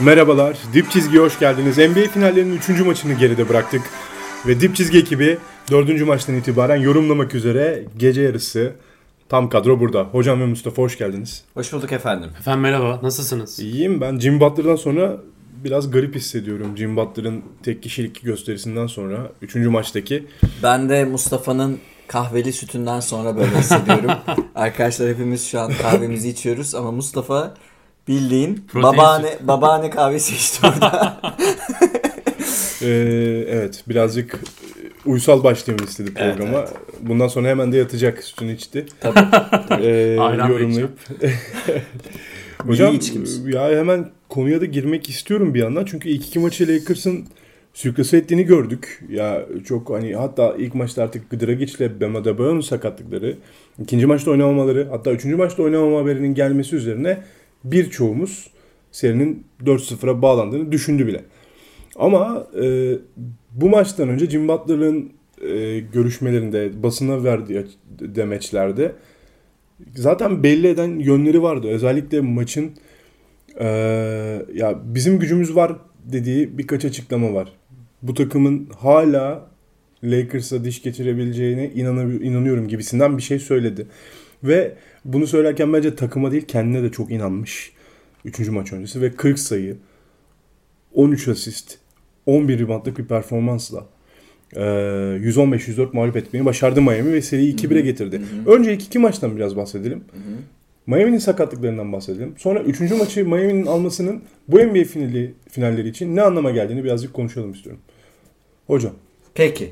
Merhabalar, Dip Çizgi'ye hoş geldiniz. NBA finallerinin 3. maçını geride bıraktık. Ve Dip Çizgi ekibi 4. maçtan itibaren yorumlamak üzere gece yarısı tam kadro burada. Hocam ve Mustafa hoş geldiniz. Hoş bulduk efendim. Efendim merhaba, nasılsınız? İyiyim ben. Jim Butler'dan sonra biraz garip hissediyorum. Jim Butler'ın tek kişilik gösterisinden sonra 3. maçtaki. Ben de Mustafa'nın kahveli sütünden sonra böyle hissediyorum. Arkadaşlar hepimiz şu an kahvemizi içiyoruz ama Mustafa bildiğin Protein babaanne babaanne kahvesi içti orada. Ee, evet birazcık e, uysal başlayalım istedi Evet, programa. Bundan sonra hemen de yatacak sütünü içti. Tabii. Ee, Ayran yorumlayıp. Hocam ya hemen konuya da girmek istiyorum bir yandan. Çünkü ilk iki maçı Lakers'ın sürklase ettiğini gördük. Ya çok hani hatta ilk maçta artık Dragic Bema Adebayo'nun sakatlıkları, ikinci maçta oynamamaları, hatta üçüncü maçta oynamama haberinin gelmesi üzerine birçoğumuz serinin 4-0'a bağlandığını düşündü bile. Ama e, bu maçtan önce Jim Butler'ın e, görüşmelerinde, basına verdiği demeçlerde zaten belli eden yönleri vardı. Özellikle maçın e, ya bizim gücümüz var dediği birkaç açıklama var. Bu takımın hala Lakers'a diş geçirebileceğine inanı- inanıyorum gibisinden bir şey söyledi. Ve bunu söylerken bence takıma değil kendine de çok inanmış. Üçüncü maç öncesi ve 40 sayı, 13 asist, 11 reboundlık bir performansla e, 115-104 mağlup etmeyi başardı Miami ve seriyi 2-1'e getirdi. Önce ilk iki maçtan biraz bahsedelim. Miami'nin sakatlıklarından bahsedelim. Sonra üçüncü maçı Miami'nin almasının bu NBA finali, finalleri için ne anlama geldiğini birazcık konuşalım istiyorum. Hocam. Peki.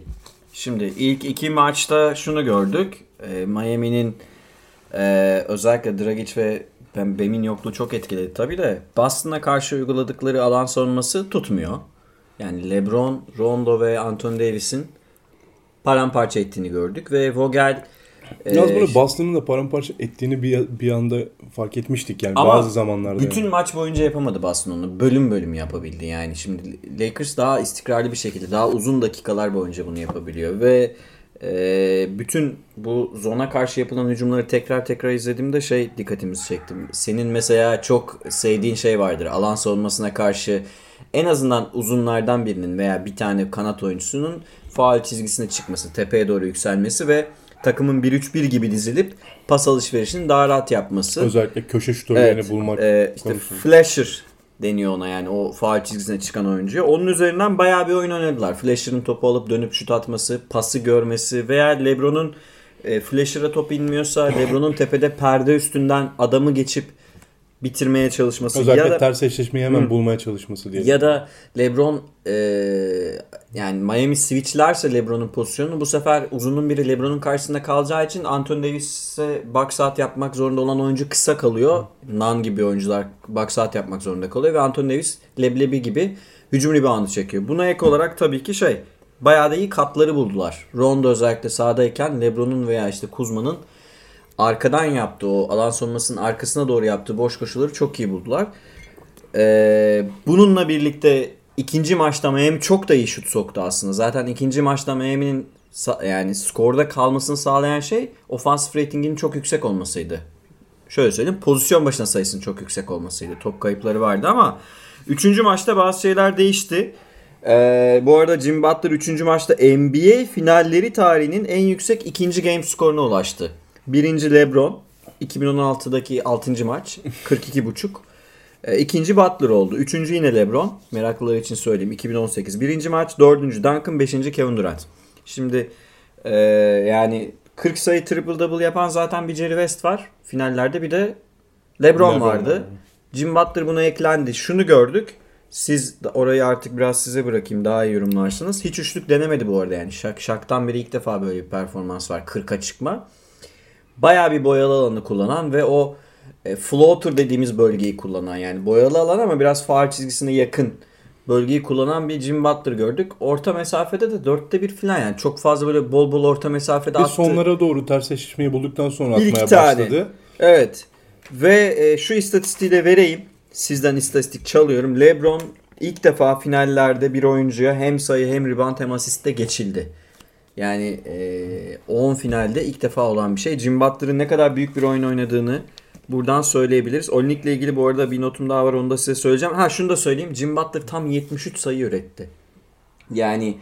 Şimdi ilk iki maçta şunu gördük. Ee, Miami'nin e, özellikle Dragic ve Bam'in yokluğu çok etkiledi tabii de Boston'a karşı uyguladıkları alan savunması tutmuyor. Yani LeBron, Rondo ve Anthony Davis'in paramparça ettiğini gördük ve Vogel Biraz e, böyle Boston'ın da paramparça ettiğini bir, bir anda fark etmiştik yani Ama bazı zamanlarda. Bütün yani. maç boyunca yapamadı Boston onu. Bölüm bölüm yapabildi yani. Şimdi Lakers daha istikrarlı bir şekilde daha uzun dakikalar boyunca bunu yapabiliyor ve e, bütün bu zona karşı yapılan hücumları tekrar tekrar izlediğimde şey dikkatimizi çektim. Senin mesela çok sevdiğin şey vardır. Alan savunmasına karşı en azından uzunlardan birinin veya bir tane kanat oyuncusunun faal çizgisine çıkması, tepeye doğru yükselmesi ve takımın 1-3-1 gibi dizilip pas alışverişini daha rahat yapması. Özellikle köşe şutörlerini Evet, bulmak e, işte konusunda. Flasher deniyor ona yani o faal çizgisine çıkan oyuncuya. Onun üzerinden bayağı bir oyun oynadılar. Flasher'ın topu alıp dönüp şut atması, pası görmesi veya LeBron'un e, Flasher'a top inmiyorsa LeBron'un tepede perde üstünden adamı geçip bitirmeye çalışması Özellikle ya da ters eşleşmeyi hemen Hı. bulmaya çalışması diye. ya da LeBron e, yani Miami switchlerse LeBron'un pozisyonunu bu sefer uzunun biri LeBron'un karşısında kalacağı için Anthony Davis'e box out yapmak zorunda olan oyuncu kısa kalıyor. Nan gibi oyuncular box out yapmak zorunda kalıyor ve Anthony Davis leblebi gibi hücum reboundu çekiyor. Buna ek olarak tabii ki şey bayağı da iyi katları buldular. Rondo özellikle sahadayken LeBron'un veya işte Kuzma'nın arkadan yaptığı o alan savunmasının arkasına doğru yaptığı boş koşuları çok iyi buldular. Ee, bununla birlikte ikinci maçta Miami çok da iyi şut soktu aslında. Zaten ikinci maçta Miami'nin yani skorda kalmasını sağlayan şey ofansif ratinginin çok yüksek olmasıydı. Şöyle söyleyeyim pozisyon başına sayısının çok yüksek olmasıydı. Top kayıpları vardı ama üçüncü maçta bazı şeyler değişti. Ee, bu arada Jim Butler 3. maçta NBA finalleri tarihinin en yüksek ikinci game skoruna ulaştı. Birinci LeBron 2016'daki 6. maç 42.5. E, İkinci Butler oldu. Üçüncü yine LeBron. Meraklılar için söyleyeyim. 2018. Birinci maç. Dördüncü Duncan. Beşinci Kevin Durant. Şimdi e, yani 40 sayı triple double yapan zaten bir Jerry West var. Finallerde bir de LeBron, LeBron vardı. var. Jim Butler buna eklendi. Şunu gördük. Siz orayı artık biraz size bırakayım daha iyi yorumlarsınız. Hiç üçlük denemedi bu arada yani. Şak, Şak'tan beri ilk defa böyle bir performans var. 40'a çıkma. Bayağı bir boyalı alanı kullanan ve o e, floater dediğimiz bölgeyi kullanan yani boyalı alan ama biraz faal çizgisine yakın bölgeyi kullanan bir Jim Butler gördük. Orta mesafede de dörtte bir falan yani çok fazla böyle bol bol orta mesafede attı. sonlara doğru ters eşleşmeyi bulduktan sonra Bir atmaya tane. başladı. Evet. Ve e, şu istatistiği de vereyim. Sizden istatistik çalıyorum. LeBron ilk defa finallerde bir oyuncuya hem sayı hem rebound hem asiste geçildi. Yani e, 10 finalde ilk defa olan bir şey. Jim Butler'ın ne kadar büyük bir oyun oynadığını buradan söyleyebiliriz. Olinik'le ilgili bu arada bir notum daha var onu da size söyleyeceğim. Ha şunu da söyleyeyim. Jim Butler tam 73 sayı üretti. Yani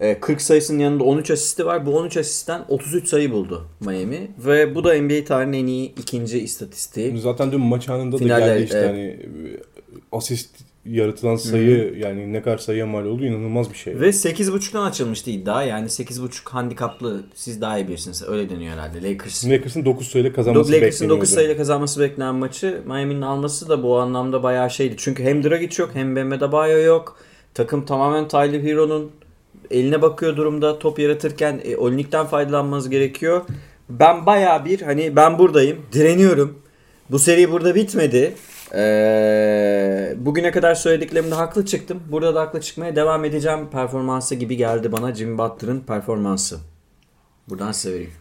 e, 40 sayısının yanında 13 asisti var. Bu 13 asistten 33 sayı buldu Miami. Ve bu da NBA tarihinin en iyi ikinci istatistiği. Zaten dün maç anında da Finaller, geldi işte evet. hani asist yaratılan sayı yani ne kadar sayıya mal oldu inanılmaz bir şey. Ve 8.5'tan açılmıştı iddia. Yani 8.5 handikaplı siz daha iyi bilirsiniz. Öyle deniyor herhalde. Lakers. Lakers'ın 9 sayıyla kazanması Lakers'ın bekleniyordu. 9 sayıyla kazanması beklenen maçı Miami'nin alması da bu anlamda bayağı şeydi. Çünkü hem Dragic yok hem Bam Adebayo yok. Takım tamamen Tyler Hero'nun eline bakıyor durumda top yaratırken e, Olinik'ten faydalanmanız gerekiyor. Ben bayağı bir hani ben buradayım direniyorum. Bu seri burada bitmedi. Ee, bugüne kadar söylediklerimde haklı çıktım. Burada da haklı çıkmaya devam edeceğim performansı gibi geldi bana Jimmy Butler'ın performansı. Buradan size vereyim.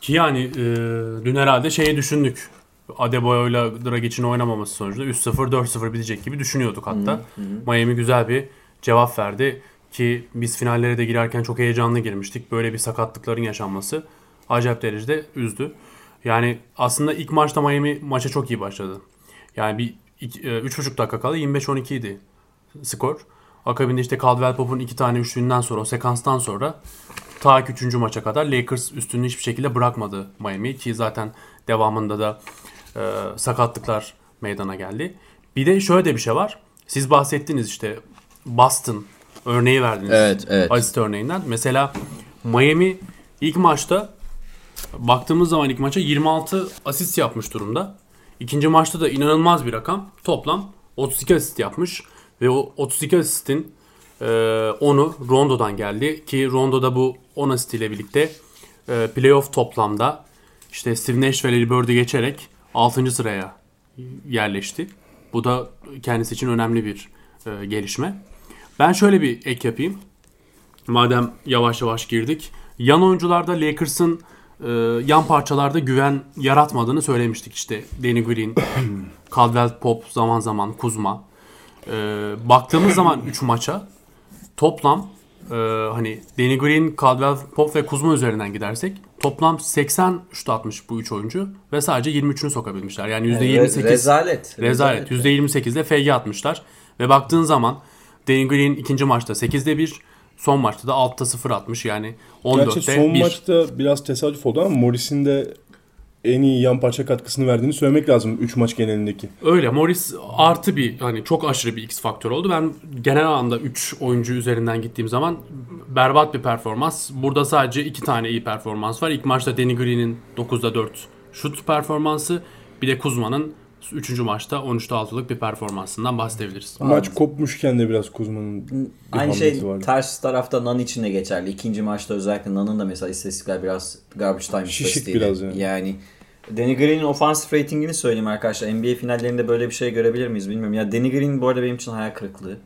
Ki yani e, dün herhalde şeyi düşündük. Adebayo'yla Dragic'in oynamaması sonucunda 3-0 4-0 bitecek gibi düşünüyorduk hatta. Miami güzel bir cevap verdi ki biz finallere de girerken çok heyecanlı girmiştik. Böyle bir sakatlıkların yaşanması acayip derecede üzdü. Yani aslında ilk maçta Miami maça çok iyi başladı. Yani bir iki- e, 3,5 dakika kala 25-12 idi skor. Akabinde işte Caldwell Pope'un iki tane üçlüğünden sonra o sekanstan sonra ta ki 3. maça kadar Lakers üstünlüğü hiçbir şekilde bırakmadı Miami ki zaten devamında da e, sakatlıklar meydana geldi. Bir de şöyle de bir şey var. Siz bahsettiniz işte Boston örneği verdiniz. Evet, evet. Asist örneğinden. Mesela Miami ilk maçta baktığımız zaman ilk maça 26 asist yapmış durumda. İkinci maçta da inanılmaz bir rakam. Toplam 32 asist yapmış. Ve o 32 asistin e, 10'u Rondo'dan geldi. Ki Rondo'da bu 10 asist ile birlikte e, playoff toplamda işte Steve Nash ve Larry Bird'ü geçerek 6. sıraya yerleşti. Bu da kendisi için önemli bir e, gelişme. Ben şöyle bir ek yapayım. Madem yavaş yavaş girdik. Yan oyuncularda Lakers'ın e, yan parçalarda güven yaratmadığını söylemiştik. İşte Danny Green, Caldwell Pop zaman zaman Kuzma. E, baktığımız zaman 3 maça toplam e, hani Danny Green, Caldwell Pop ve Kuzma üzerinden gidersek toplam 80 şut atmış bu 3 oyuncu ve sadece 23'ünü sokabilmişler. Yani %28 Rezalet. Rezalet. %28'de FG atmışlar. Ve baktığın zaman Danny Green ikinci maçta 8'de 1, son maçta da 6'da 0 atmış. Yani 14'te Gerçi son 1. maçta biraz tesadüf oldu ama Morris'in de en iyi yan parça katkısını verdiğini söylemek lazım 3 maç genelindeki. Öyle. Morris artı bir hani çok aşırı bir X faktör oldu. Ben genel anlamda 3 oyuncu üzerinden gittiğim zaman berbat bir performans. Burada sadece 2 tane iyi performans var. İlk maçta Danny Green'in 9'da 4 şut performansı. Bir de Kuzma'nın 3. maçta 13'te 6'lık bir performansından bahsedebiliriz. Maç kopmuşken de biraz Kuzma'nın bir Aynı şey hamlesi vardı. ters tarafta Nan için de geçerli. İkinci maçta özellikle Nan'ın da mesela istatistikler biraz garbage time Şişik biraz yani. Yani Danny Green'in offensive ratingini söyleyeyim arkadaşlar. NBA finallerinde böyle bir şey görebilir miyiz bilmiyorum. Ya Danny Green bu arada benim için hayal kırıklığı.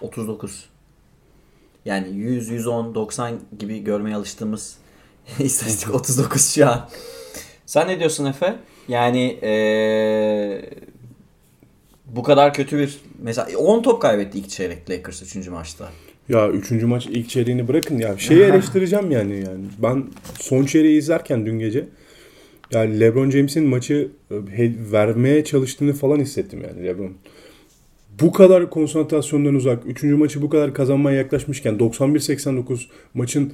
39. Yani 100, 110, 90 gibi görmeye alıştığımız istatistik 39 şu an. Sen ne diyorsun Efe? Yani eee, bu kadar kötü bir mesela 10 top kaybetti ilk çeyrek Lakers 3. maçta. Ya 3. maç ilk çeyreğini bırakın ya. Şeyi eleştireceğim yani yani. Ben son çeyreği izlerken dün gece yani LeBron James'in maçı e, vermeye çalıştığını falan hissettim yani LeBron. Bu kadar konsantrasyondan uzak, 3. maçı bu kadar kazanmaya yaklaşmışken 91-89 maçın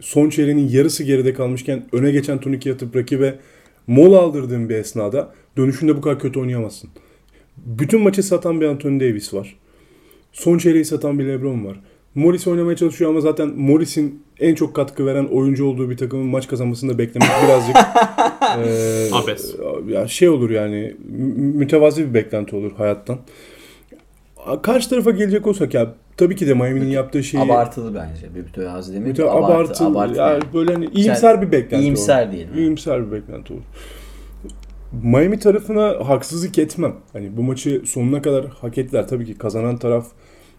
son çeyreğinin yarısı geride kalmışken öne geçen turnike atıp rakibe mola aldırdığın bir esnada dönüşünde bu kadar kötü oynayamazsın. Bütün maçı satan bir Anthony Davis var. Son çeyreği satan bir LeBron var. Morris oynamaya çalışıyor ama zaten Morris'in en çok katkı veren oyuncu olduğu bir takımın maç kazanmasını da beklemek birazcık eee, Abes. ya şey olur yani mü- mütevazi bir beklenti olur hayattan. Karşı tarafa gelecek olsak ya tabii ki de Miami'nin yaptığı şeyi Abartılı bence. Bir mütevazi demeyeyim. müte abartı, abartı ya yani. böyle hani iyimser bir beklenti İyimser olur. diyelim. İyimser bir beklenti olur. Miami tarafına haksızlık etmem. Hani bu maçı sonuna kadar hak ettiler. Tabii ki kazanan taraf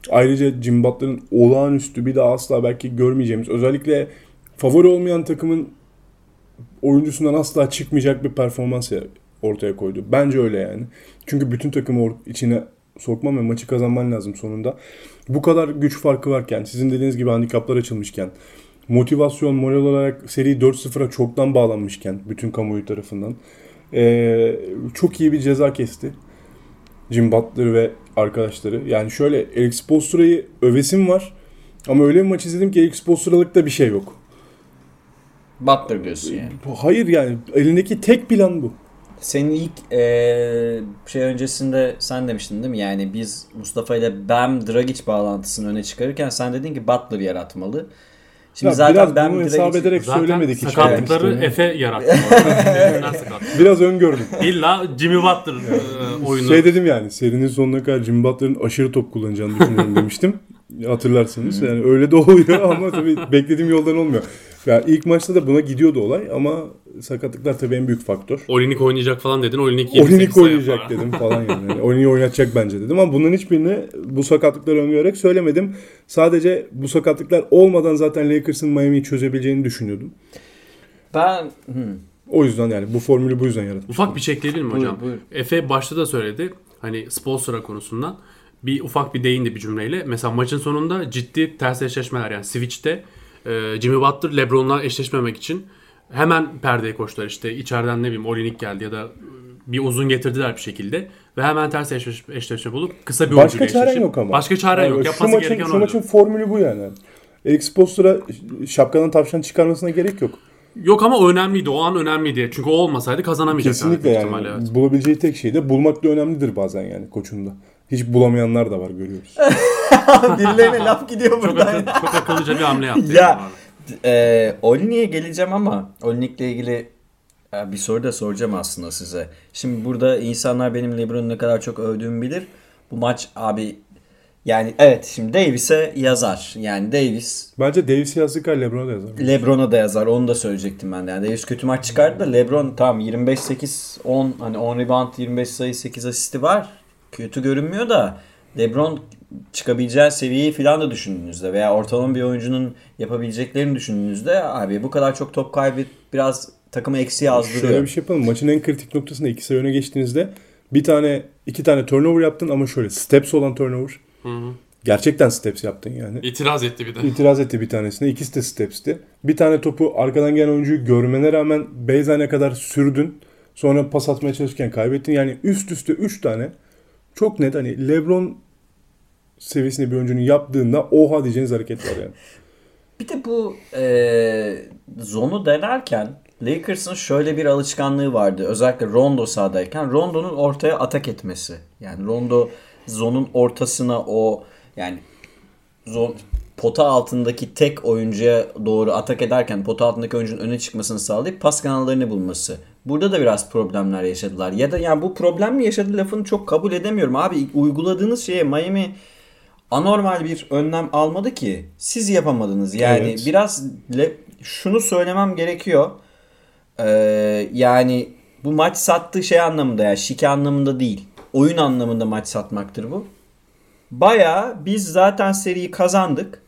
ayrıca Jim Butler'ın olağanüstü bir daha asla belki görmeyeceğimiz özellikle favori olmayan takımın oyuncusundan asla çıkmayacak bir performans ya- ortaya koydu. Bence öyle yani. Çünkü bütün takımı içine sokman ve maçı kazanman lazım sonunda. Bu kadar güç farkı varken, sizin dediğiniz gibi handikaplar açılmışken, motivasyon, moral olarak seri 4-0'a çoktan bağlanmışken bütün kamuoyu tarafından. Ee, çok iyi bir ceza kesti. Jim Butler ve arkadaşları. Yani şöyle Eric Spoelstra'yı övesim var. Ama öyle bir maç izledim ki Eric Spoelstra'lıkta bir şey yok. Butler diyorsun yani. Hayır yani elindeki tek plan bu. Senin ilk eee, şey öncesinde sen demiştin değil mi? Yani biz Mustafa ile Bam Dragic bağlantısını öne çıkarırken sen dedin ki Butler yaratmalı. Şimdi Ya zaten biraz Bam bunu hesap ederek Zaten söylemedik hiç. sakatlıkları yani. Efe yarattı. Biraz öngördüm. İlla Jimmy Butler e, oyunu. Şey dedim yani serinin sonuna kadar Jimmy Butler'ın aşırı top kullanacağını düşünüyorum demiştim. Hatırlarsanız. Yani öyle de oluyor ama tabii beklediğim yoldan olmuyor. Yani ilk maçta da buna gidiyordu olay ama sakatlıklar tabii en büyük faktör. Olinik oynayacak falan dedin. Olinik 7 Olinik oynayacak dedim falan yani. yani Olinik oynatacak bence dedim ama bunların hiçbirini bu sakatlıkları öngörerek söylemedim. Sadece bu sakatlıklar olmadan zaten Lakers'ın Miami'yi çözebileceğini düşünüyordum. Ben hmm. O yüzden yani bu formülü bu yüzden yarattım. Ufak bir şey ekleyebilir mi Buyur, hocam? buyur. Efe başta da söyledi. Hani Spolstra konusundan. Bir ufak bir değindi bir cümleyle. Mesela maçın sonunda ciddi ters eşleşmeler yani switch'te e, Jimmy Butler LeBron'la eşleşmemek için hemen perdeye koştular işte içeriden ne bileyim Olinik geldi ya da bir uzun getirdiler bir şekilde ve hemen ters eşleş- eşleşme bulup kısa bir Başka çaren eşleşip- yok ama. Başka çaren Yani yok. şu Yapması maçın, gereken şu maçın formülü bu yani. Eric Spoelstra şapkadan tavşan çıkarmasına gerek yok. Yok ama o önemliydi. O an önemliydi. Çünkü o olmasaydı kazanamayacak. Kesinlikle yani. evet. Bulabileceği tek şey de bulmak da önemlidir bazen yani koçunda. Hiç bulamayanlar da var görüyoruz. birilerine laf gidiyor Çok, buradan. akıl, çok akıllıca bir hamle yaptı. Ya. Eee Olinik'e geleceğim ama Olinik'le ilgili e, bir soru da soracağım aslında size. Şimdi burada insanlar benim LeBron'u ne kadar çok övdüğümü bilir. Bu maç abi yani evet şimdi Davis'e yazar. Yani Davis Bence Davis yazdık LeBron'a da yazar. LeBron'a da yazar. Onu da söyleyecektim ben de. Yani Davis kötü maç çıkardı da LeBron tamam 25-8 10 hani 10 rebound 25 sayı 8 asisti var. Kötü görünmüyor da LeBron çıkabileceği seviyeyi falan da düşündüğünüzde veya ortalama bir oyuncunun yapabileceklerini düşündüğünüzde abi bu kadar çok top kaybı biraz takımı eksiğe azdırıyor. Şöyle bir şey yapalım. Maçın en kritik noktasında iki sayı öne geçtiğinizde bir tane iki tane turnover yaptın ama şöyle steps olan turnover. Hı hı. Gerçekten steps yaptın yani. İtiraz etti bir de. İtiraz etti bir tanesine. İkisi de stepsti. Bir tane topu arkadan gelen oyuncuyu görmene rağmen baseline'e kadar sürdün. Sonra pas atmaya çalışırken kaybettin. Yani üst üste 3 tane çok net hani LeBron seviyesinde bir oyuncunun yaptığında oha diyeceğiniz hareket var yani. Bir de bu e, zonu denerken Lakers'ın şöyle bir alışkanlığı vardı. Özellikle Rondo sahadayken Rondo'nun ortaya atak etmesi. Yani Rondo zonun ortasına o yani zon pota altındaki tek oyuncuya doğru atak ederken pota altındaki oyuncunun öne çıkmasını sağlayıp pas kanallarını bulması. Burada da biraz problemler yaşadılar. Ya da yani bu problem mi yaşadı lafını çok kabul edemiyorum. Abi uyguladığınız şeye Miami anormal bir önlem almadı ki. Siz yapamadınız. Yani Evet. biraz le- şunu söylemem gerekiyor. Ee, yani bu maç sattığı şey anlamında yani şike anlamında değil. Oyun anlamında maç satmaktır bu. Baya biz zaten seriyi kazandık.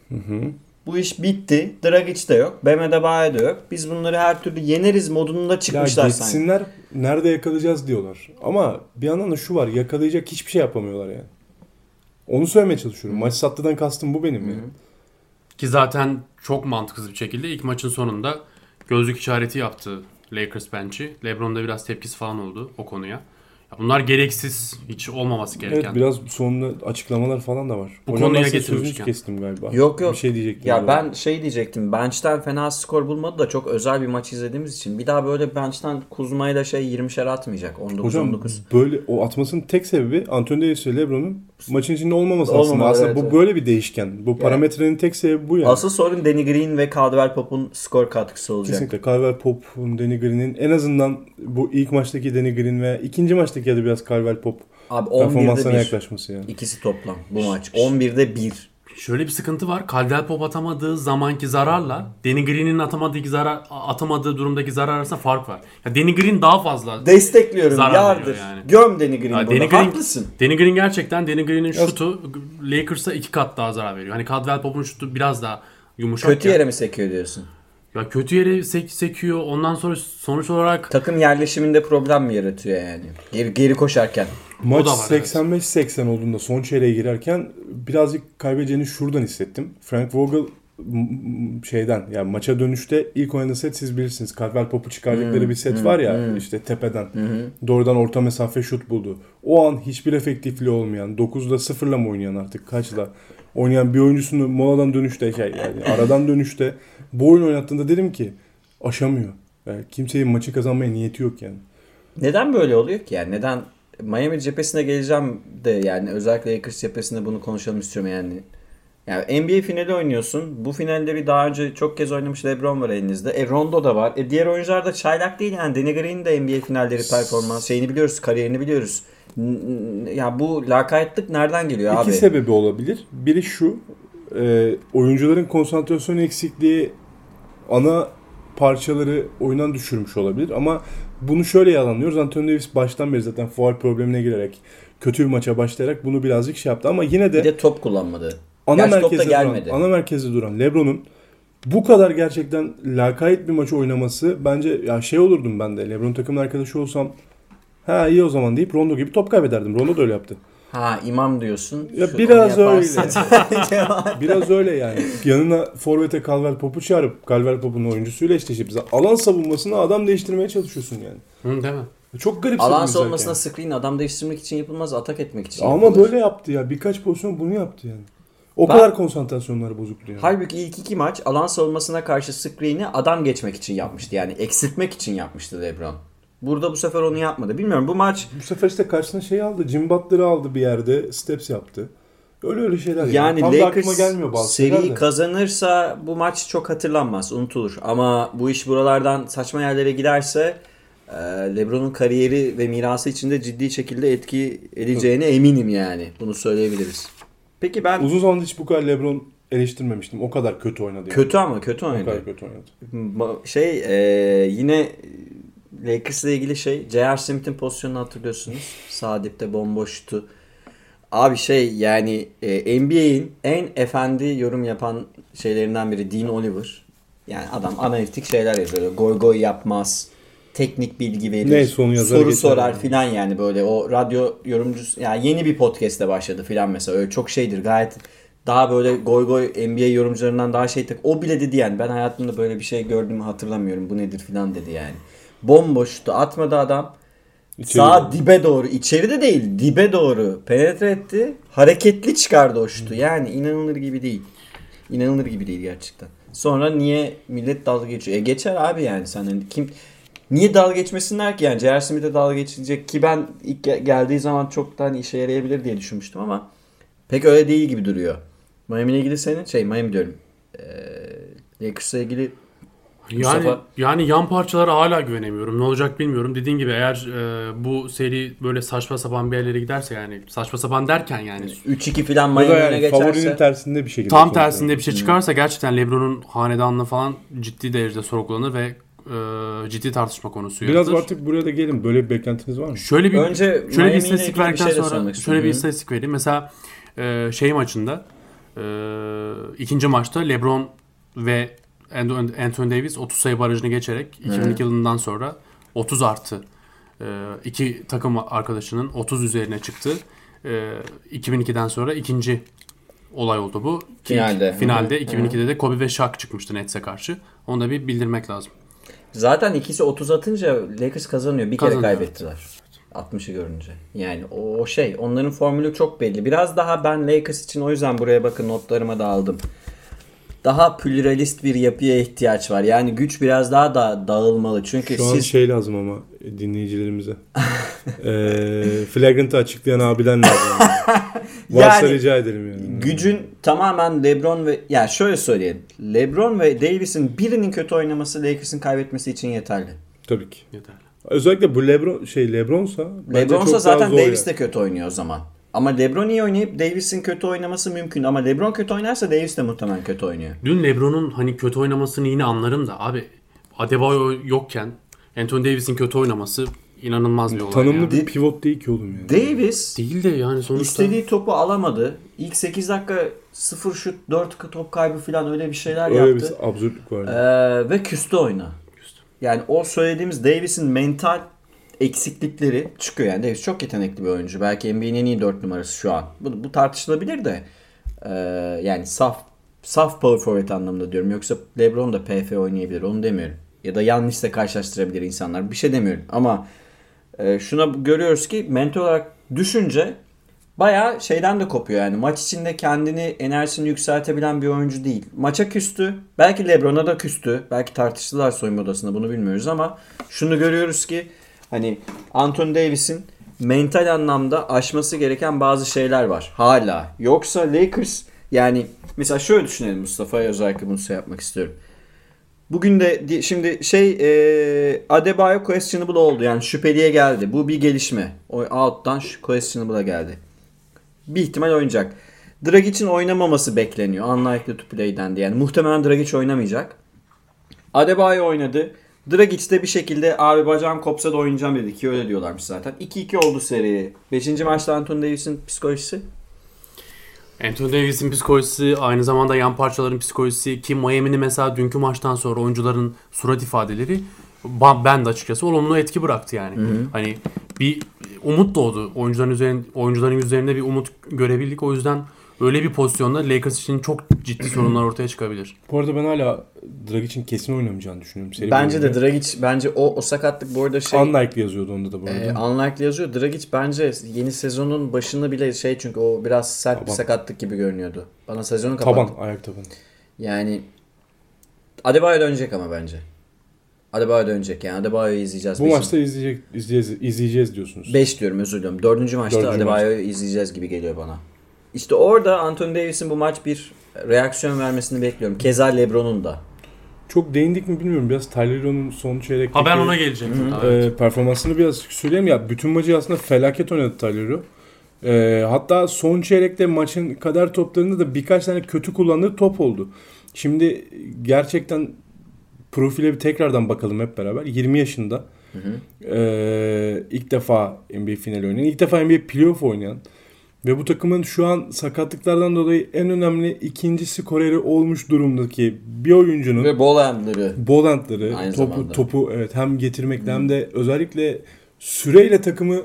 Bu iş bitti. Dragic de yok. Bam Adebayo da yok. Biz bunları her türlü yeneriz modunda Ya çıkmışlar sanki. geçsinler nerede yakalayacağız diyorlar. Ama bir yandan da şu var yakalayacak hiçbir şey yapamıyorlar yani. Onu söylemeye çalışıyorum. Maç sattıdan kastım bu benim yani. Ki zaten çok mantıksız bir şekilde ilk maçın sonunda gözlük işareti yaptı Lakers bench'i. LeBron'da biraz tepkisi falan oldu o konuya. Bunlar gereksiz, hiç olmaması gereken. Evet biraz sonunda açıklamalar falan da var. Bu Hocam konuya getirmişken. kestim galiba. Yok yok. Bir şey diyecektim. Ya ben şey diyecektim. Bench'ten fena skor bulmadı da çok özel bir maç izlediğimiz için. Bir daha böyle bench'ten Kuzma'yla şey 20'şer atmayacak. 19 Hocam 19. böyle o atmasının tek sebebi Anthony Davis ve LeBron'un maçın içinde olmaması Olmamalı, aslında. Aslında evet, bu evet. böyle bir değişken. Bu parametrenin tek sebebi bu yani. Asıl sorun Danny Green ve Caldwell Pope'un skor katkısı olacak. Kesinlikle Caldwell Pope'un Danny Green'in en azından bu ilk maçtaki Danny Green ve ikinci maçtaki ya da biraz Caldwell Pope Abi 11'de performanslarına 1. yaklaşması yani. İkisi toplam bu maç. 11'de 1. Şöyle bir sıkıntı var. Caldwell Pope atamadığı zamanki zararla Danny Green'in atamadığı zarar atamadığı durumdaki zarar arasında fark var. Ya Danny Green daha fazla. Destekliyorum. Zarar yardır. yani. Göm Danny Green. Danny Green, Haklısın. Danny Green gerçekten Danny Green'in şutu Lakers'a iki kat daha zarar veriyor. Hani Caldwell Pope'un şutu biraz daha yumuşak. Kötü ya. yere mi sekiyor diyorsun? Ya kötü yere sek- sekiyor. Ondan sonra sonuç olarak Takım yerleşiminde problem mi yaratıyor yani? Geri, geri koşarken. Maç da var, evet. 85-80 olduğunda son çeyreğe girerken birazcık kaybedeceğini şuradan hissettim. Frank Vogel m- m- şeyden yani maça dönüşte ilk oynadığı set siz bilirsiniz. Caldwell Pop'u çıkardıkları Hmm, bir set hmm, var ya hmm. işte tepeden. Doğrudan orta mesafe şut buldu. O an hiçbir efektifliği olmayan, 9'da 0'la mı oynayan artık kaçla oynayan bir oyuncusunu moladan dönüşte şey yani aradan dönüşte bu oyun oynattığında dedim ki aşamıyor. Yani kimsenin maçı kazanmaya niyeti yok yani. Neden böyle oluyor ki yani? Neden Miami cephesine geleceğim de yani özellikle Lakers cephesinde bunu konuşalım istiyorum yani. Yani NBA finali oynuyorsun. Bu finalde bir daha önce çok kez oynamış LeBron var elinizde. E Rondo da var. E diğer oyuncular da çaylak değil yani. Danny Green de NBA finalleri performans şeyini biliyoruz, kariyerini biliyoruz. Ya bu lakaytlık nereden geliyor İki abi? sebebi olabilir. Biri şu, e, oyuncuların konsantrasyon eksikliği ana parçaları oyundan düşürmüş olabilir ama bunu şöyle yalanlıyoruz. Anthony Davis baştan beri zaten faul problemine girerek kötü bir maça başlayarak bunu birazcık şey yaptı ama yine de, Bir de top kullanmadı. ana Gerçi top merkezde duran, gelmedi. ana merkezde duran LeBron'un bu kadar gerçekten lakayt bir maçı oynaması bence ya şey olurdum ben de. LeBron takımın arkadaşı olsam ha iyi o zaman deyip Rondo gibi top kaybederdim. Rondo da öyle yaptı. Ha imam diyorsun. Ya Şu- biraz yaparsın. Biraz öyle yani. Yanına forvete Calvel Pop'u çağırıp Calvel Pop'un oyuncusuyla eşleşip bize alan savunmasına adam değiştirmeye çalışıyorsun yani. Hı, değil mi? Çok garip Alan savunma savunmasına izlerken. screen adam değiştirmek için yapılmaz, atak etmek için Ama yapılır. böyle yaptı ya. Birkaç pozisyon bunu yaptı yani. O Ben- kadar konsantrasyonları bozuktu yani. Halbuki ilk iki maç alan savunmasına karşı screen'i adam geçmek için yapmıştı. Yani eksiltmek için yapmıştı LeBron. Burada bu sefer onu yapmadı. Bilmiyorum bu maç Bu sefer işte karşısına şey aldı. Jim Butler'ı aldı bir yerde. Steps yaptı. Öyle öyle şeyler yani. yani Lakers gelmiyor bazı de. kazanırsa bu maç çok hatırlanmaz, unutulur. Ama bu iş buralardan saçma yerlere giderse e, LeBron'un kariyeri ve mirası içinde ciddi şekilde etki edeceğine eminim yani. Bunu söyleyebiliriz. Peki ben Uzun zamandır hiç bu kadar LeBron eleştirmemiştim. O kadar kötü oynadı yani. kötü ama kötü O oynadı. kadar kötü oynadı. Şey e, yine Lakers'la ilgili şey J.R. Smith'in pozisyonunu hatırlıyorsunuz. Sağ dipte bomboştu. Abi şey yani e, NBA'in en efendi yorum yapan şeylerinden biri Dean Oliver. Yani adam analitik şeyler yazıyor. Goy goy yapmaz. Teknik bilgi verir. Neyse onu yazar Soru sorar yani. filan yani böyle o radyo yorumcusu yani yeni bir podcast'te başladı filan mesela öyle çok şeydir gayet daha böyle goy goy NBA yorumcularından daha şey tek o bile dedi yani ben hayatımda böyle bir şey gördüğümü hatırlamıyorum bu nedir filan dedi yani. Bomboştu atmadı adam. İçeri Sağ dibe doğru içeride değil dibe doğru penetre etti. Hareketli çıkardı o şutu. Yani inanılır gibi değil. İnanılır gibi değil gerçekten. Sonra niye millet dalga geçiyor? E geçer abi yani sen hani kim niye dalga geçmesinler ki yani J.R. Smith'e dalga geçilecek ki ben ilk ge- geldiği zaman çoktan işe yarayabilir diye düşünmüştüm ama pek öyle değil gibi duruyor. Miami ile ilgili senin şey Miami diyorum. Ee, Lakers'la ilgili Yani Mustafa- yani yan parçalara hala güvenemiyorum. Ne olacak bilmiyorum. Dediğin gibi eğer e, bu seri böyle saçma sapan bir yerlere giderse yani saçma sapan derken yani 3-2 falan Ya da Miami öne yani favorinin geçerse tersinde bir şekilde. tam sonuçlandı. tersinde bir şey çıkarsa gerçekten LeBron'un hanedanlığı falan ciddi derecede sorgulanır ve e, ciddi tartışma konusu Biraz yaratır. artık buraya da gelin. Böyle bir beklentiniz var mı? Şöyle bir Önce şöyle bir istatistik verdikten şey sonra şöyle bir istatistik vereyim. Mesela e, şey maçında e, ikinci maçta LeBron ve Anthony Davis 30 sayı barajını geçerek 2002 yılından sonra 30 artı e, iki takım arkadaşının 30 üzerine çıktı. E, 2002'den sonra ikinci olay oldu bu. Ki Finalde. Finalde Hı hı. 2002'de de Kobe ve Shaq çıkmıştı Nets'e karşı. Onu da bir bildirmek lazım. Zaten ikisi 30 atınca Lakers kazanıyor. Bir kere Kazanıyor. kaybettiler. 60'ı görünce. Yani o şey onların formülü çok belli. Biraz daha ben Lakers için o yüzden buraya bakın notlarıma da aldım. Daha pluralist bir yapıya ihtiyaç var. Yani güç biraz daha da dağılmalı. Çünkü Şu an siz şey lazım ama dinleyicilerimize. Eee Flagrant'ı açıklayan abiden lazım. Varsa Yani rica edelim yani. gücün tamamen LeBron ve yani şöyle söyleyelim. LeBron ve Davis'in birinin kötü oynaması Lakers'ın kaybetmesi için yeterli. Tabii ki. Yeterli. Özellikle bu Lebron şey Lebron'sa bence LeBron'sa zaten Davis yani. de kötü oynuyor o zaman. Ama LeBron iyi oynayıp Davis'in kötü oynaması mümkün. Ama LeBron kötü oynarsa Davis de muhtemelen kötü oynuyor. Dün LeBron'un hani kötü oynamasını yine anlarım da abi Adebayo yokken Anthony Davis'in kötü oynaması inanılmaz bir olay. Tanımlı yani. bir pivot değil ki oğlum yani. Davis Değil de yani sonuçta. istediği topu alamadı. İlk 8 dakika 0 şut 4 top kaybı falan öyle bir şeyler Öyle yaptı. bir absürtlük var. yani. Ee, ve küstü oyuna. Yani o söylediğimiz Davis'in mental eksiklikleri çıkıyor. Yani Davis çok yetenekli bir oyuncu. Belki NBA'nin en iyi 4 numarası şu an. Bu, bu tartışılabilir de. Ee, yani saf Saf power forward anlamında diyorum. Yoksa LeBron da PF oynayabilir. Onu demiyorum. Ya da Yannis'le karşılaştırabilir insanlar. Bir şey demiyorum. Ama e, şuna görüyoruz ki mental olarak düşünce bayağı şeyden de kopuyor yani. Maç içinde kendini enerjisini yükseltebilen bir oyuncu değil. Maça küstü. Belki LeBron'a da küstü. Belki tartıştılar soyunma odasında bunu bilmiyoruz ama şunu görüyoruz ki hani Anthony Davis'in mental anlamda aşması gereken bazı şeyler var. Hala. Yoksa Lakers yani mesela şöyle düşünelim Mustafa'ya özellikle bunu şey yapmak istiyorum. Bugün de di- şimdi şey e, Adebayo questionable oldu yani şüpheliye geldi. Bu bir gelişme. O out'tan questionable'a geldi. Bir ihtimal oynayacak. Dragic'in oynamaması bekleniyor. Unlikely to play'den diye. Yani muhtemelen Dragic oynamayacak. Adebayo oynadı. Dragic de bir şekilde abi bacağım kopsa da oynayacağım dedi ki öyle diyorlarmış zaten. 2-2 oldu seri. 5. maçta Anthony Davis'in psikolojisi. Anthony Davis'in psikolojisi aynı zamanda yan parçaların psikolojisi ki Miami'nin mesela dünkü maçtan sonra oyuncuların surat ifadeleri ben de açıkçası olumlu etki bıraktı yani. Hani bir umut doğdu. Oyuncuların üzerinde oyuncuların üzerinde bir umut görebildik. O yüzden öyle bir pozisyonda Lakers için çok ciddi sorunlar ortaya çıkabilir. Bu arada ben hala Dragic'in kesin oynamayacağını düşünüyorum. Seri Bence de. Dragic bence o, o sakatlık bu arada şey Unlikely yazıyordu onda da bu arada. e, unlikely yazıyor. Dragic bence yeni sezonun başında bile şey çünkü o biraz sert bir Taban. sakatlık gibi görünüyordu. Bana sezonu kapattı. taban, ayak tabanı. Yani Adebayo dönecek ama bence. Adebayo dönecek yani Adebayo'yu izleyeceğiz. Bu Beşin- maçta izleyecek, izleyeceğiz, izleyeceğiz diyorsunuz. 5 diyorum özür diliyorum. Dördüncü maçta Dördüncü Adebayo'yu izleyeceğiz gibi geliyor bana. İşte orada Anthony Davis'in bu maç bir reaksiyon vermesini bekliyorum. Keza LeBron'un da. Çok değindik mi bilmiyorum. Biraz Tyler Hero'nun son çeyrekteki Ha ben ona gelecektim. e, Evet. performansını biraz söyleyeyim ya. Bütün maçı aslında felaket oynadı Tyler Hero. E, hatta son çeyrekte maçın kader toplarında da birkaç tane kötü kullandığı top oldu. Şimdi gerçekten profile bir tekrardan bakalım hep beraber. 20 yaşında. E, ilk defa NBA finali oynayan, ilk defa NBA playoff oynayan ve bu takımın şu an sakatlıklardan dolayı en önemli ikinci skoreri olmuş durumdaki bir oyuncunun Ve. Bolandları Aynı topu zamanda. topu evet hem getirmekte hem de özellikle süreyle takımı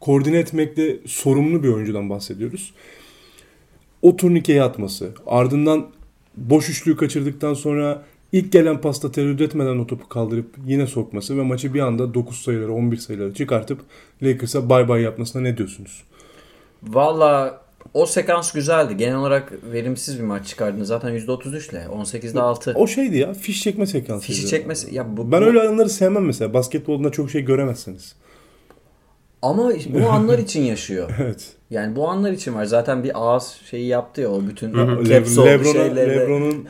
koordine etmekte sorumlu bir oyuncudan bahsediyoruz. O turnikeyi atması, ardından boş üçlüyü kaçırdıktan sonra ilk gelen pasta tereddüt etmeden o topu kaldırıp yine sokması ve maçı bir anda 9 sayıları 11 sayıları çıkartıp Lakers'a bay bay yapmasına ne diyorsunuz? Valla o sekans güzeldi. Genel olarak verimsiz bir maç çıkardınız. Zaten %33 ile 18'de 6. O şeydi ya fiş çekme sekansıydı. Fişi çekmesi. Ya bu, Ben bu- öyle anları sevmem mesela. Basketbolda çok şey göremezsiniz. Ama bu anlar için yaşıyor. Evet. Yani bu anlar için var. Zaten bir ağız şeyi yaptı ya o bütün Le- caps oldu Lebron'a- şeylerle. Lebron'un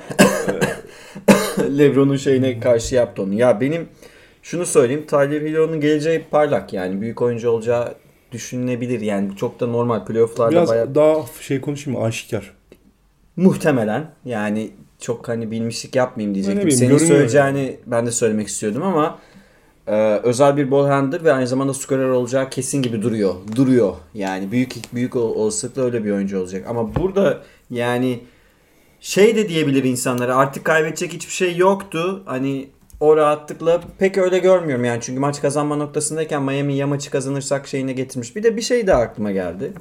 Lebron'un şeyine karşı yaptı onu. Ya benim şunu söyleyeyim. Tyler Hero'nun geleceği parlak yani. Büyük oyuncu olacağı düşünülebilir. Yani çok da normal. Playoff'larda biraz bayağı daha şey konuşayım mı? Aşikar. muhtemelen yani çok hani bilmişlik yapmayayım diyecektim. bileyim, Senin söyleyeceğini ben de söylemek istiyordum ama e, özel bir ball handler ve aynı zamanda skorer olacağı kesin gibi duruyor. Duruyor. Yani büyük büyük ol- olasılıkla öyle bir oyuncu olacak. Ama burada yani şey de diyebilir insanlara artık kaybedecek hiçbir şey yoktu. Hani o rahatlıkla pek öyle görmüyorum yani. Çünkü maç kazanma noktasındayken Miami ya maçı kazanırsak şeyine getirmiş. Bir de bir şey daha aklıma geldi.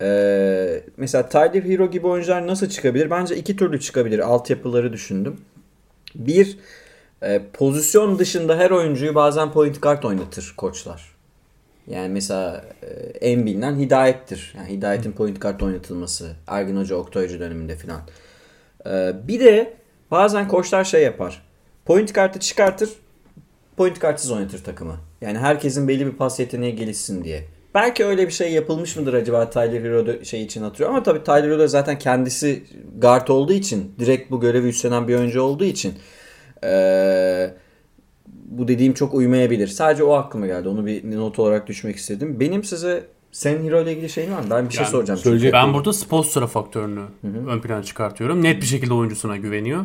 Ee, mesela Tyler Hero gibi oyuncular nasıl çıkabilir? Bence iki türlü çıkabilir. Altyapıları düşündüm. Bir, e, pozisyon dışında her oyuncuyu bazen point guard oynatır koçlar. Yani mesela e, en bilinen Hidayet'tir. Yani Hidayet'in point guard oynatılması. Ergin Hoca, Oktay Hoca döneminde filan. Ee, bir de bazen koçlar şey yapar. Point guard'ı çıkartır, point guard'sız oynatır takımı. Yani herkesin belli bir pas yeteneği gelişsin diye. Belki öyle bir şey yapılmış mıdır acaba Tyler Hero şey için atıyor ama tabii Tyler Hero zaten kendisi guard olduğu için direkt bu görevi üstlenen bir oyuncu olduğu için eee, bu dediğim çok uymayabilir. Sadece o aklıma geldi. Onu bir not olarak düşmek istedim. Benim size senin Hero ile ilgili şeyin var mı? Ben bir şey Yani soracağım. çünkü. söyleyecek- Ben burada Spolstra faktörünü ön plana çıkartıyorum. Net bir şekilde oyuncusuna güveniyor.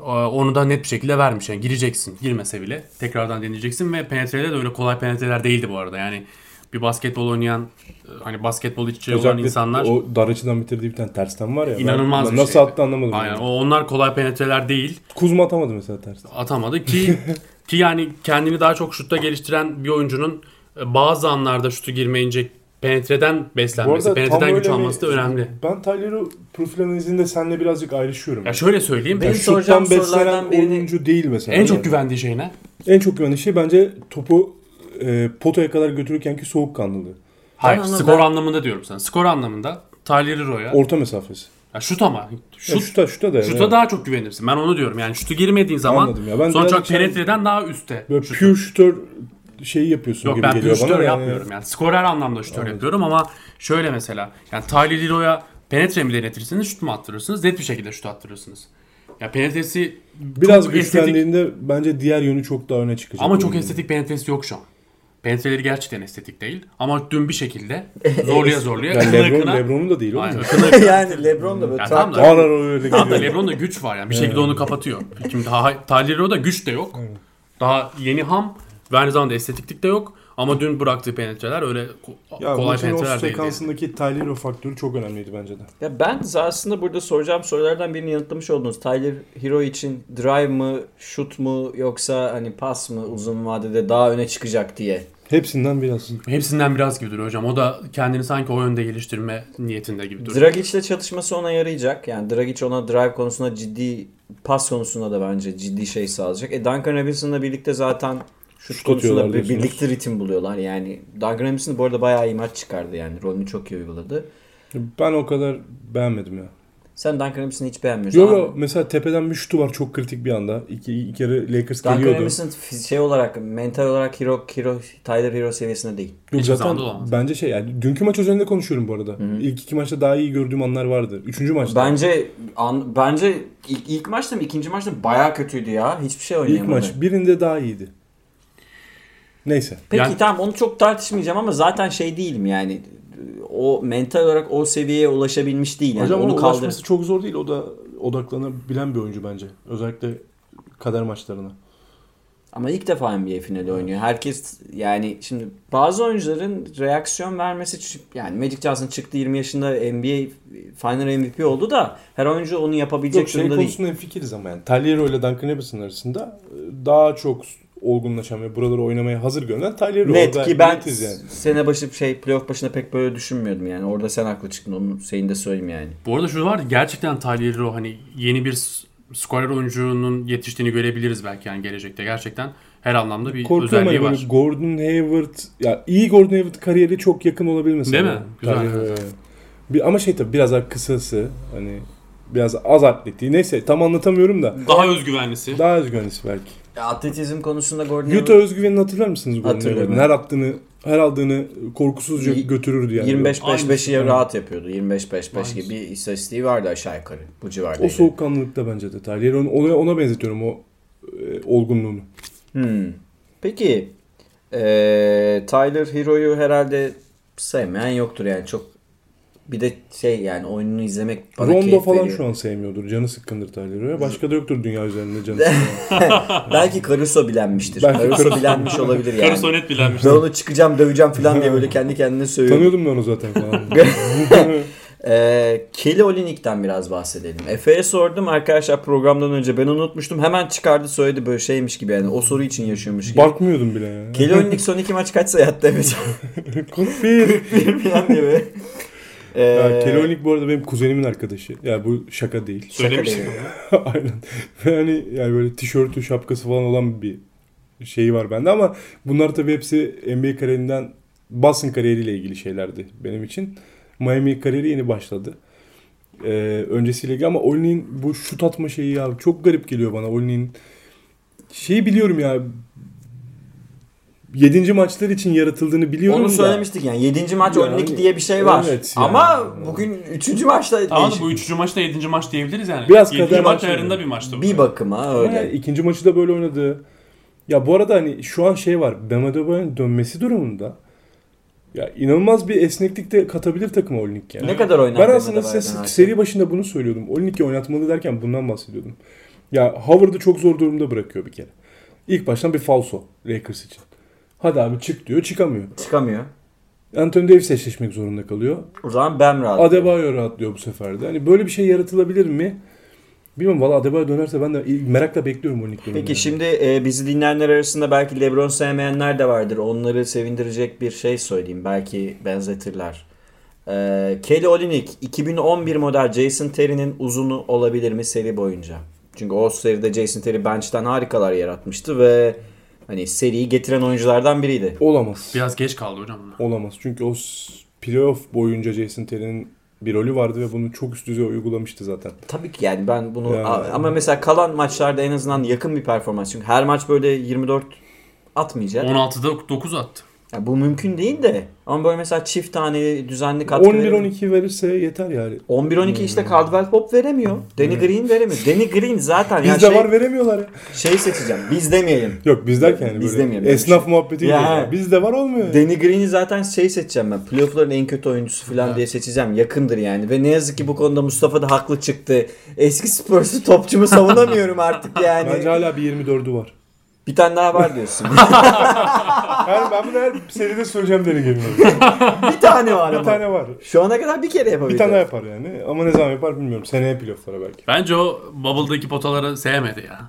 Ee, Onu da net bir şekilde vermiş. Yani gireceksin. Girmese bile tekrardan deneyeceksin ve penetreler de öyle kolay penetreler değildi bu arada. Yani bir basketbol oynayan e, hani basketbol içi olan insanlar o dar açıdan bitirdiği bir tane tersten var ya. inanılmaz ben bir Nasıl şey. attı anlamadım. Aynen. yani. Onlar kolay penetreler değil. Kuzma atamadı mesela tersten. atamadı ki ki yani kendini daha çok şutta geliştiren bir oyuncunun e, bazı anlarda şutu girmeyince penetreden beslenmesi, penetreden güç alması da önemli. Ben Tyler'ı profil analizinde seninle birazcık ayrışıyorum. Ya şöyle söyleyeyim. Benim Yani şuttan beslenen birini- oyuncu değil mesela. En çok Yani güvendiği şey ne? en çok güvenli şey bence topu e, potaya kadar götürürkenki soğukkanlılığı. Hayır, Tamam, skor ben- anlamında diyorum sana. Skor anlamında Tyler. Orta mesafesi. Ya şut ama. Şut, Şut, şuta, şuta da. şuta daha çok güvenirsin. Ben onu diyorum. Yani şutu girmediğin zaman Anladım ya. Ben sonuç olarak şey- penetreden daha üstte. Böyle şutu. pure şutör şeyi yapıyorsun Yok gibi ben geliyor bana. şutör Yani yapmıyorum. Yani skorer anlamda şutör yapıyorum ama şöyle mesela. Yani Tyler Hero'ya penetre mi denetirsiniz, şut mu attırırsınız? Net bir şekilde şut attırırsınız. Ya penetresi Biraz çok estetik güçlendiğinde bence diğer yönü çok daha öne çıkacak. ama çok estetik penetresi yok şu an. Penetreleri gerçekten estetik değil. Ama dün bir şekilde zorluya zorluya Yani Lebron, akına- Lebron'un da değil oğlum. Aynen, yani LeBron da böyle Ya tamam da- öyle Tamam da. Lebron'da güç var yani. Bir şekilde onu kapatıyor. Şimdi daha Tyler Hero'da güç de yok. Daha yeni ham ve aynı zamanda estetiklik de yok. Ama dün bıraktığı penetreler öyle ko- Ya kolay penetreler değildi. sekansındaki Tyler faktörü çok önemliydi bence de. Ya ben aslında burada soracağım sorulardan birini yanıtlamış oldunuz. Tyler Hero için drive mı, shoot mu yoksa hani pas mı uzun vadede daha öne çıkacak diye. Hepsinden biraz. Hepsinden biraz gibi duruyor hocam. O da kendini sanki o yönde geliştirme niyetinde gibi duruyor. Dragic'le çatışması ona yarayacak. Yani Dragic ona drive konusunda ciddi, pas konusunda da bence ciddi şey sağlayacak. E Duncan Robinson'la birlikte zaten şut Şut konusunda atıyorlar bir- birlikte ritim buluyorlar. Yani Duncan Robinson bu arada bayağı iyi maç çıkardı yani. Rolünü çok iyi uyguladı. Ben o kadar beğenmedim ya. Sen Duncan Robinson'ı hiç beğenmiyorsun. Yo Ama yo mesela tepeden bir şutu var çok kritik bir anda. İki, iki kere Lakers Duncan geliyordu. Robinson fiz- şey olarak, mental olarak hero, hero, Tyler Hero seviyesinde değil. Yok Hiçbir zaten bence şey yani dünkü maç üzerinde konuşuyorum bu arada. İlk iki maçta daha iyi gördüğüm anlar vardı. Üçüncü maçta. Bence an, bence ilk, ilk maçta mı ikinci maçta mı bayağı kötüydü ya. Hiçbir şey İlk oynayamadı. maç birinde daha iyiydi. Neyse. Peki Yani- tamam onu çok tartışmayacağım ama zaten şey değilim yani. O mental olarak o seviyeye ulaşabilmiş değil. Yani Hocam onu kaldır. ulaşması çok zor değil. O da odaklanabilen bir oyuncu bence. Özellikle kader maçlarına. Ama ilk defa NBA finali oynuyor. Herkes yani şimdi bazı oyuncuların reaksiyon vermesi yani Magic Johnson çıktı 20 yaşında NBA Final MVP oldu da her oyuncu onu yapabilecek Yok şey durumda değil. konusunda hemfikiriz ama yani. Tagliero ile Duncan Robinson arasında e, daha çok olgunlaşan ve buraları oynamaya hazır görünen Tagliero. Net Orada ki ben netiz yani. sene başı şey playoff başında pek böyle düşünmüyordum yani. Orada sen haklı çıktın onu senin de söyleyeyim yani. Bu arada şu var gerçekten Tyler Hero hani yeni bir skorer oyuncunun yetiştiğini görebiliriz belki yani gelecekte. Gerçekten her anlamda bir Korkuyorum özelliği hani var. böyle Gordon Hayward ya iyi Gordon Hayward kariyeri çok yakın olabilir mesela. Değil mi? Güzel. Tagliero'ya. Bir, ama şey tabii biraz daha kısası hani biraz az atletiği. Neyse tam anlatamıyorum da. Daha özgüvenlisi. Daha özgüvenlisi belki. Ya atletizm konusunda Gordon Utah özgüvenini hatırlar mısınız Gordon. Hayward'ın? Her attığını her aldığını korkusuzca Y- götürürdü yani. 25-5-5'i Aynısı. rahat yapıyordu. 25-5-5 Aynısı. gibi bir istatistiği vardı aşağı yukarı. Bu civarda. O soğukkanlılıkta bence de Tagliero. Ona, ona benzetiyorum o e, olgunluğunu. Hmm. Peki eee Tyler Hero'yu herhalde sevmeyen yoktur yani çok bir de şey yani oyununu izlemek bana Rondo falan veriyor. şu an sevmiyordur. Canı sıkkındır Tagliaro'ya. Başka da yoktur dünya üzerinde canı. Belki Caruso bilenmiştir. Belki Caruso Caruso. bilenmiş olabilir yani. Caruso net bilenmiş. Ben onu çıkacağım döveceğim falan diye böyle kendi kendine söylüyor. Tanıyordum ben onu zaten falan. Ee, Kelly Olynyk'ten biraz bahsedelim. Efe'ye sordum arkadaşlar programdan önce. Ben unutmuştum. Hemen çıkardı söyledi böyle şeymiş gibi yani. O soru için yaşıyormuş gibi. Bakmıyordum bile ya. Kelly Olynyk son iki maç kaç sayı attı evet. Kumpir. falan diye böyle. Ee, Ya Olynyk bu arada benim kuzenimin arkadaşı. Ya bu şaka değil. Söylemiştim. Aynen. Ve hani yani böyle tişörtü, şapkası falan olan bir şeyi var bende ama bunlar tabii hepsi NBA kariyerinden Boston kariyeriyle ilgili şeylerdi benim için. Miami kariyeri yeni başladı. Ee, öncesiyle ilgili ama Olini'nin bu şut atma şeyi ya çok garip geliyor bana. Olini'nin şeyi biliyorum ya 7. maçlar için yaratıldığını biliyorum Onu da. söylemiştik yani. 7. maç Yani, Olynyk'i diye bir şey var. evet yani. Ama bugün 3. maçta Tamam bu üçüncü maçta yedinci maç diyebiliriz yani. Biraz Yedinci kader maç maçı. ayarında bir maçtı bu. Bir bakıma öyle. yani ikinci maçı da böyle oynadı. Ya bu arada hani şu an şey var. Bam Adebayo'nun dönmesi durumunda ya inanılmaz bir esneklik de katabilir takıma Olinik yani. Ne kadar oynar? Ben aslında size seri başında bunu söylüyordum. Olinik'i oynatmalı derken bundan bahsediyordum. Ya Howard'ı çok zor durumda bırakıyor bir kere. İlk baştan bir falso Lakers için. Hadi abi çık diyor çıkamıyor. Çıkamıyor. Anthony Davis eşleşmek zorunda kalıyor. O zaman Bam rahat. Adebayo rahatlıyor bu sefer de. Hani böyle bir şey yaratılabilir mi? Bilmiyorum valla Adebayo dönerse ben de merakla bekliyorum onun ilk dönemini. Peki şimdi e, bizi dinleyenler arasında belki LeBron sevmeyenler de vardır. Onları sevindirecek bir şey söyleyeyim. Belki benzetirler. E, Kelly Olynyk 2011 model Jason Terry'nin uzunu olabilir mi seri boyunca? Çünkü o seride Jason Terry bench'ten harikalar yaratmıştı ve hani seriyi getiren oyunculardan biriydi. Olamaz. Biraz geç kaldı hocam. Olamaz. Çünkü o playoff boyunca Jason Terry'nin bir rolü vardı ve bunu çok üst düzey uygulamıştı zaten. Tabii ki yani ben bunu Ya. A- ama mesela kalan maçlarda en azından yakın bir performans. Çünkü her maç böyle 24 atmayacak. 16'da 9 attı. Ya bu mümkün değil de. Ama böyle mesela çift tane düzenli katkı 11-12 verirse yeter yani. 11-12 işte Caldwell Pop veremiyor. Danny Green veremiyor. Danny Green zaten ya Bizde şey, var veremiyorlar ya. şey seçeceğim. Biz demeyelim. Yok biz derken yani Biz böyle demeyelim. esnaf muhabbeti. Ya. Ya. Bizde var olmuyor. Danny Green'i zaten şey seçeceğim ben. Playoff'ların en kötü oyuncusu falan Evet. diye seçeceğim. Yakındır yani. Ve ne yazık ki bu konuda Mustafa da haklı çıktı. Eski Spurs'u topçumu savunamıyorum artık yani. Bence hala bir 24'ü var. Bir tane daha var diyorsun. Yani ben bunu her seride söyleyeceğim Deni gelin. bir tane var bir ama. tane var. Şu ana kadar bir kere yapabildi. Bir tane yapar yani. Ama ne zaman yapar bilmiyorum. Seneye playoff'lara belki. Bence o Bubble'daki potaları sevmedi ya.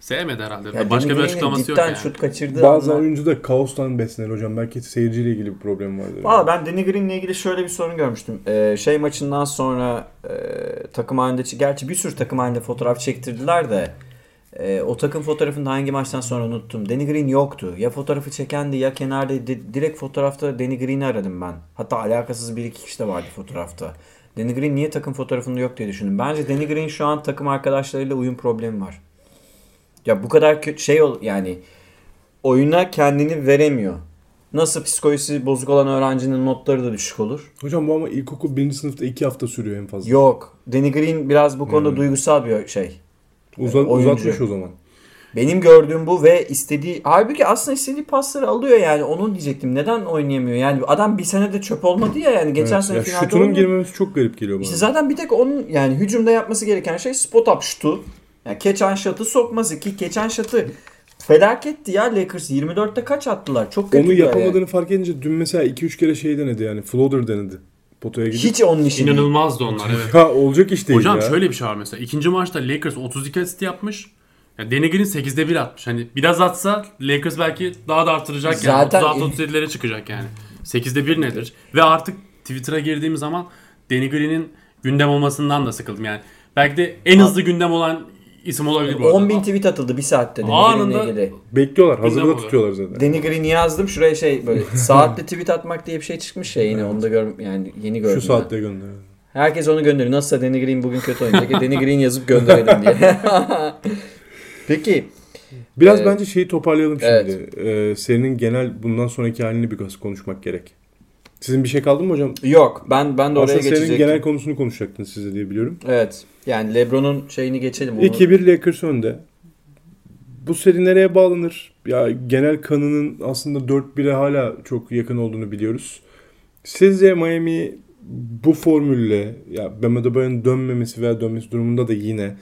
Sevmedi herhalde. Ya Başka bir açıklaması yok cidden yani. şut kaçırdığı Bazı anlar- oyuncu da kaostan beslenir hocam. Belki seyirciyle ilgili bir problem vardır. Valla ben Danny Green'le ilgili şöyle bir sorun görmüştüm. Ee, şey maçından sonra e, takım halinde, gerçi bir sürü takım halinde fotoğraf çektirdiler de e, o takım fotoğrafını da hangi maçtan sonra unuttum. Danny Green yoktu. Ya fotoğrafı çekendi ya kenarda di- direkt fotoğrafta Danny Green'i aradım ben. Hatta alakasız bir iki kişi de vardı fotoğrafta. Danny Green niye takım fotoğrafında yok diye düşündüm. Bence Danny Green şu an takım arkadaşlarıyla uyum problemi var. Ya bu kadar kö- şey ol yani oyuna kendini veremiyor. Nasıl psikolojisi bozuk olan öğrencinin notları da düşük olur. Hocam bu ama ilkokul birinci sınıfta iki hafta sürüyor en fazla. Yok. Danny Green biraz bu konuda duygusal bir şey. Uzat, oyuncu. uzatmış o zaman. Benim gördüğüm bu ve istediği halbuki aslında istediği pasları alıyor yani onu diyecektim. Neden oynayamıyor? Yani adam bir senede çöp olmadı ya yani geçen Evet, sene finalde şutunun oynadı. girmemesi çok garip geliyor bana. İşte zaten bir tek onun yani hücumda yapması gereken şey spot up şutu. Yani keçen şatı sokması ki keçen şatı felaketti ya Lakers 24'te kaç attılar? Çok kötü. Onu yapamadığını fark edince dün mesela 2-3 kere şey denedi yani. Floater denedi. Potaya gidip. Hiç onun işi değil. İnanılmazdı onlar evet. Ha olacak iş değil Hocam ya. şöyle bir şey var mesela. İkinci maçta Lakers 32 asist yapmış. Ya Danny Green 8'de 1 atmış. Hani biraz atsa Lakers belki daha da artıracak Zaten- yani. 36-37'lere çıkacak yani. 8'de 1 nedir? Ve artık Twitter'a girdiğim zaman Green'in gündem olmasından da sıkıldım yani. Belki de en hızlı gündem olan isim olabilir bu arada. 10 bin tweet atıldı bir saatte Danny Anında- ilgili. Bekliyorlar. Hazırda tutuyorlar zaten. Danny Green'i yazdım şuraya şey böyle saatte tweet atmak diye bir şey çıkmış ya yine onu da gör yani yeni gördüm. Şu ben. saatte gönder. Herkes onu gönderiyor. Nasılsa Danny Green bugün kötü oynayacak. E, Danny Green yazıp gönderelim diye. Peki Biraz Ee, bence şeyi toparlayalım şimdi. evet. Ee, serinin genel bundan sonraki halini biraz konuşmak gerek. Sizin bir şey kaldı mı hocam? yok ben ben de oraya Aslında geçecektim. genel konusunu konuşacaktınız size diye biliyorum. Evet. Yani LeBron'un şeyini geçelim. Onu... 2-1 Lakers önde. Bu seri nereye bağlanır? Ya genel kanının aslında 4-1'e hala çok yakın olduğunu biliyoruz. Sizce Miami bu formülle ya Bam Adebayo'nun dönmemesi veya dönmesi durumunda da yine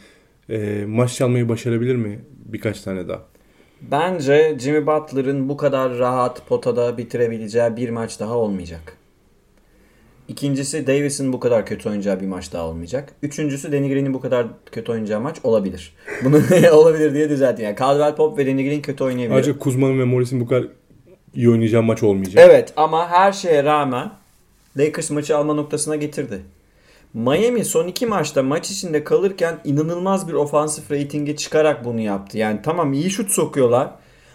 e, maç çalmayı başarabilir mi? Birkaç tane daha. Bence Jimmy Butler'ın bu kadar rahat potada bitirebileceği bir maç daha olmayacak. İkincisi Davis'in bu kadar kötü oynayacağı bir maç daha olmayacak. Üçüncüsü Danny Green'in bu kadar kötü oynayacağı maç olabilir. Bunu olabilir diye düzelttim. Yani Caldwell Pop ve Danny Green kötü oynayabilir. Ayrıca Kuzma'nın ve Morris'in bu kadar iyi oynayacağı maç olmayacak. Evet ama her şeye rağmen Lakers maçı alma noktasına getirdi. Miami son iki maçta maç içinde kalırken inanılmaz bir ofansif ratinge çıkarak bunu yaptı. Yani tamam iyi şut sokuyorlar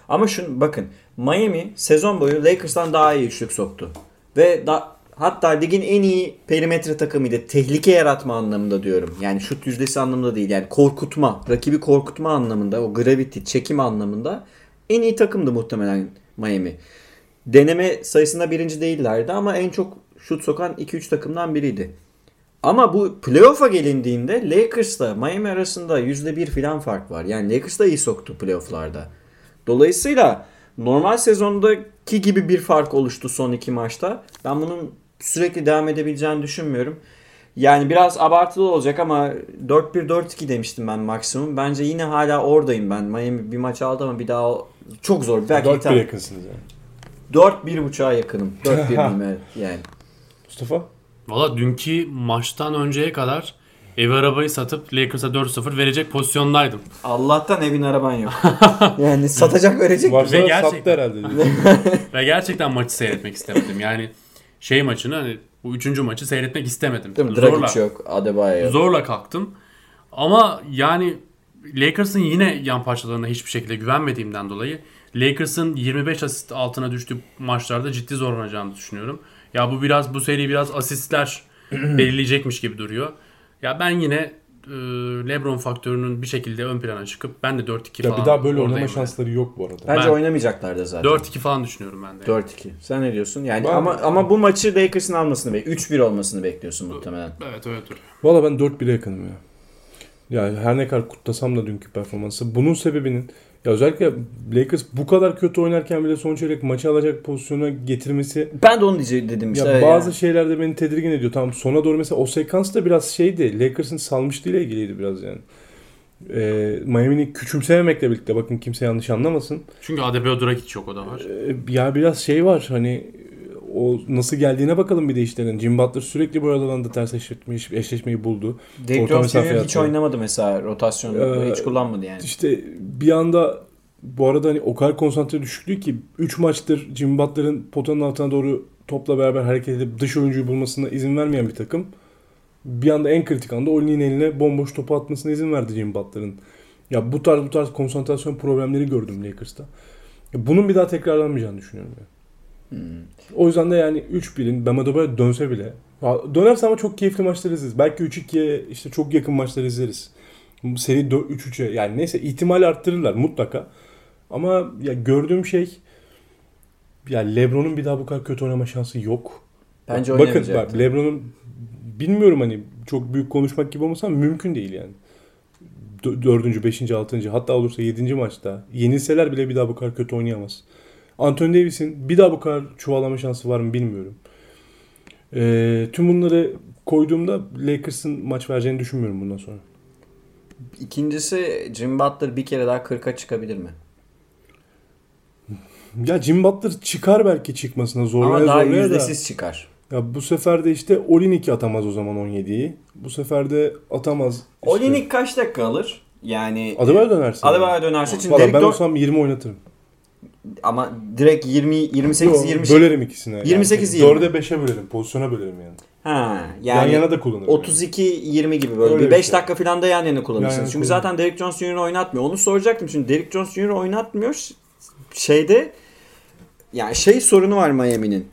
ama şunu bakın Miami sezon boyu Lakers'tan daha iyi üçlük soktu. Ve da, hatta ligin en iyi perimetre takımıydı. Tehlike yaratma anlamında diyorum. Yani şut yüzdesi anlamında değil. Yani korkutma, rakibi korkutma anlamında, o gravity, çekim anlamında en iyi takımdı muhtemelen Miami. Deneme sayısında birinci değillerdi ama en çok şut sokan 2-3 takımdan biriydi. Ama bu playoff'a gelindiğinde Lakers'la Miami arasında %1 filan fark var. Yani Lakers da iyi soktu playoff'larda. Dolayısıyla normal sezondaki gibi bir fark oluştu son iki maçta. Ben bunun sürekli devam edebileceğini düşünmüyorum. Yani biraz abartılı olacak ama 4-1-4-2 demiştim ben maksimum. Bence yine hala oradayım ben. Miami bir maç aldı ama bir daha çok zor. Belki bir 4-1 tane. yakınsınız yani. 4-1.5'a yakınım. 4-1 diyeyim evet yani. Mustafa? Valla dünkü maçtan önceye kadar ev arabayı satıp Lakers'a 4-0 verecek pozisyondaydım. Allah'tan evin araban yok. yani satacak verecek. Varsa Ve sattı gerçekten- herhalde. diyor. Ve gerçekten maçı seyretmek istemedim. Yani şey maçını hani bu üçüncü maçı seyretmek istemedim. Değil mi? Zorla, Dragic yok. Adebayo yok. zorla kalktım. Ama yani Lakers'ın yine yan parçalarına hiçbir şekilde güvenmediğimden dolayı Lakers'ın 25 asist altına düştüğü maçlarda ciddi zorlanacağını düşünüyorum. Ya bu biraz bu seri biraz asistler belirleyecekmiş gibi duruyor. Ya ben yine e, LeBron faktörünün bir şekilde ön plana çıkıp ben de 4-2 Ya falan bir daha böyle oradayım oynama yani. şansları yok bu arada. Bence Ben- oynamayacaklar da zaten. 4-2 falan düşünüyorum ben de. 4-2. Sen ne diyorsun? Yani Ben- ama ama bu maçı Lakers'ın almasını bekliyorsun. 3-1 olmasını bekliyorsun muhtemelen. Evet evet duruyor. Valla ben 4-1'e yakınım ya. Yani her ne kadar kutlasam da dünkü performansı. Bunun sebebinin ya özellikle Lakers bu kadar kötü oynarken bile son çeyrek maçı alacak pozisyona getirmesi Ben de onu diyece- dedim işte. ya bazı yani. şeyler de beni tedirgin ediyor. Tamam sona doğru mesela o sekans da biraz şeydi. Lakers'ın salmışlığıyla ilgiliydi biraz yani. Ee, Miami'ni küçümsememekle birlikte bakın kimse yanlış anlamasın. Çünkü Adebayo Dragic yok o da var. Ee, ya biraz şey var hani o nasıl geldiğine bakalım bir de işlerin. Jim Butler sürekli bu alanda ters eşleşmeyi, eşleşmeyi buldu. Derrick Jr. hiç oynamadı mesela rotasyonu. Ee, hiç kullanmadı yani. İşte bir anda bu arada hani o kadar konsantre düşüklüğü ki 3 maçtır Jim Butler'ın potanın altına doğru topla beraber hareket edip dış oyuncuyu bulmasına izin vermeyen bir takım. Bir anda en kritik anda Oli'nin eline bomboş topu atmasına izin verdi Jim Butler'ın. Ya bu tarz bu tarz konsantrasyon problemleri gördüm Lakers'ta. Ya bunun bir daha tekrarlanmayacağını düşünüyorum. ya. Hmm. O yüzden de yani 3-1'in Bam Adebayo dönse bile dönerse ama çok keyifli maçlar izleriz. Belki 3-2'ye işte çok yakın maçlar izleriz. Bu Seri 3-3'e yani neyse ihtimal arttırırlar mutlaka. Ama ya gördüğüm şey ya LeBron'un bir daha bu kadar kötü oynama şansı yok. Bence Bakın bak LeBron'un bilmiyorum hani çok büyük konuşmak gibi olmasa mümkün değil yani. Dö- Dördüncü, beşinci, altıncı hatta olursa yedinci maçta yenilseler bile bir daha bu kadar kötü oynayamaz. Anthony Davis'in bir daha bu kadar çuvalama şansı var mı bilmiyorum. Ee, tüm bunları koyduğumda Lakers'ın maç vereceğini düşünmüyorum bundan sonra. İkincisi Jim Butler bir kere daha 40'a çıkabilir mi? Ya Jim Butler çıkar belki çıkmasına zorlaya Ama daha zorlaya da. yüzdesiz çıkar. Ya bu sefer de işte Olinik atamaz o zaman 17'yi. Bu sefer de atamaz. işte. Olinik kaç dakika alır? Yani Adebayo dönerse. Adebayo dönerse çünkü Valla Derrick ben olsam 20 oynatırım. Ama direkt 20 28 Yo, 20 şey- Bölerim ikisine. 28 yani. 20. 4'e 5'e bölerim. Pozisyona bölerim yani. Ha yan yani yana da kullanırım. 32 20 gibi böyle Öyle bir bir 5 şey. dakika falan da yan yana kullanırsınız. Yan yana Çünkü kullanırım. zaten Derrick Jones Jr. oynatmıyor. Onu soracaktım çünkü Derrick Jones Jr. oynatmıyor. Şeyde yani şey sorunu var Miami'nin.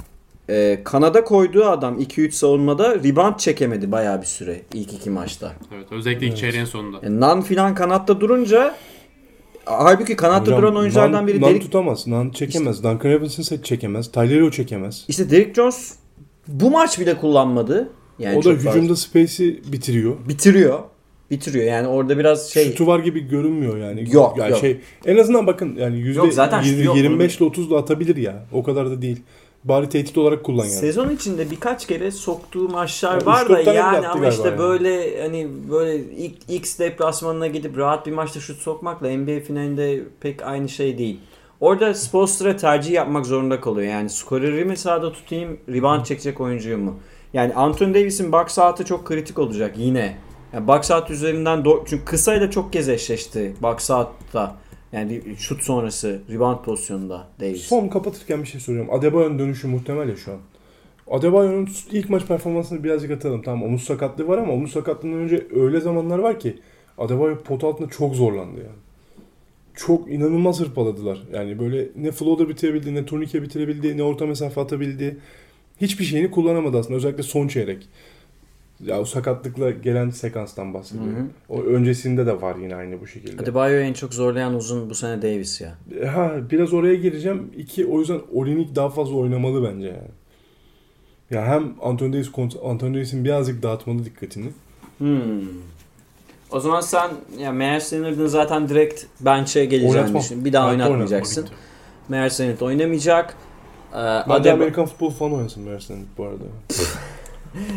Ee, Kanada koyduğu adam 2-3 savunmada rebound çekemedi bayağı bir süre ilk iki maçta. Evet özellikle ilk çeyreğin sonunda. Yani Nan filan kanatta durunca halbuki kanatta Hocam, duran oyunculardan Nan- biri Nan Derrick tutamaz. Nan çekemez. Duncan Robinson çekemez. Tyler çekemez. İşte Derrick Jones bu maç bile kullanmadı. Yani o da hücumda space'i bitiriyor. bitiriyor. Bitiriyor. Yani orada biraz şey Şutu var gibi görünmüyor yani. Yok, yani yok. Şey, en azından bakın yani yüzde Yok, zaten şutu yok, 25 ile 30 da atabilir ya. O kadar da değil. Bari tehdit olarak kullan yani. Sezon içinde birkaç kere soktuğu maçlar Ya var da yani ama işte yani. böyle hani böyle ilk X deplasmanına gidip rahat bir maçta şut sokmakla NBA finalinde pek aynı şey değil. Orada Spoelstra tercih yapmak zorunda kalıyor. Yani skoreri mi sahada tutayım, rebound çekecek oyuncuyu mu? Yani Anthony Davis'in box out'ı çok kritik olacak yine. Yani box out üzerinden do- çünkü kısayla çok kez eşleşti box out'ta. Yani şut sonrası rebound pozisyonunda Davis. Son kapatırken bir şey soruyorum. Adebayo'nun dönüşü muhtemel ya şu an. Adebayo'nun ilk maç performansını birazcık atalım. Tamam omuz sakatlığı var ama omuz sakatlığından önce öyle zamanlar var ki Adebayo pot altında çok zorlandı yani. Çok inanılmaz hırpaladılar. Yani böyle ne flow'da bitirebildi, ne turnike bitirebildi, ne orta mesafe atabildi. Hiçbir şeyini kullanamadı aslında. Özellikle son çeyrek. Ya o sakatlıkla gelen sekanstan bahsediyorum. Hı hı. O öncesinde de var yine aynı bu şekilde. Adebayo'yu en çok zorlayan uzun bu sene Davis ya. Ha biraz oraya gireceğim. İki o yüzden Olinik daha fazla oynamalı bence yani. Ya hem Anthony Davis Anthony Davis'in birazcık dağıtmalı dikkatini. Hmm. O zaman sen ya Meyer Leonard'ın zaten direkt bench'e geleceğini Oynatmam. düşün. Bir daha Hayatta oynatmayacaksın. Meyer Leonard oynamayacak. Ee, Adeba- Amerikan futbol falan oynasın Mersin bu arada.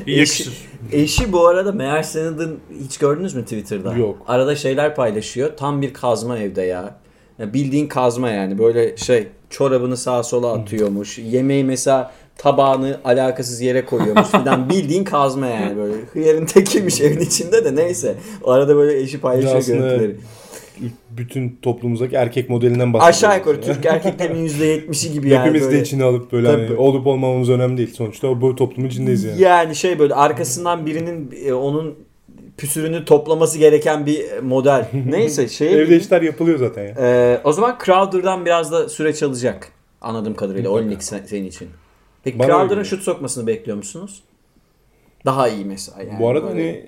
Yakışır. Eşi bu arada Meyer Leonard'ın hiç gördünüz mü Twitter'da? Yok. Arada şeyler paylaşıyor. Tam bir kazma evde ya. ya bildiğin kazma yani. Böyle şey çorabını sağa sola atıyormuş. Yemeği mesela tabağını alakasız yere koyuyormuş falan bildiğin kazma yani böyle. Hıyarın tekiymiş evin içinde de neyse. O arada böyle eşi paylaşıyor görüntüleri. Bütün toplumumuzdaki erkek modelinden bahsediyoruz. Aşağı yukarı Türk erkeklerinin %70'i gibi yani. Hepimiz böyle. de içine alıp böyle Tabii. hani olup olmamamız önemli değil. Sonuçta bu toplumun içindeyiz yani. Yani şey böyle arkasından birinin e, onun püsürünü toplaması gereken bir model. Neyse şey. Evde işler yapılıyor zaten ya. Ee, o zaman Crowder'dan biraz da süreç alacak. Anladığım kadarıyla. Olinik sen- senin için. Peki Bana Crowder'ın şut sokmasını bekliyor musunuz? Daha iyi mesela yani. Bu arada Böyle- hani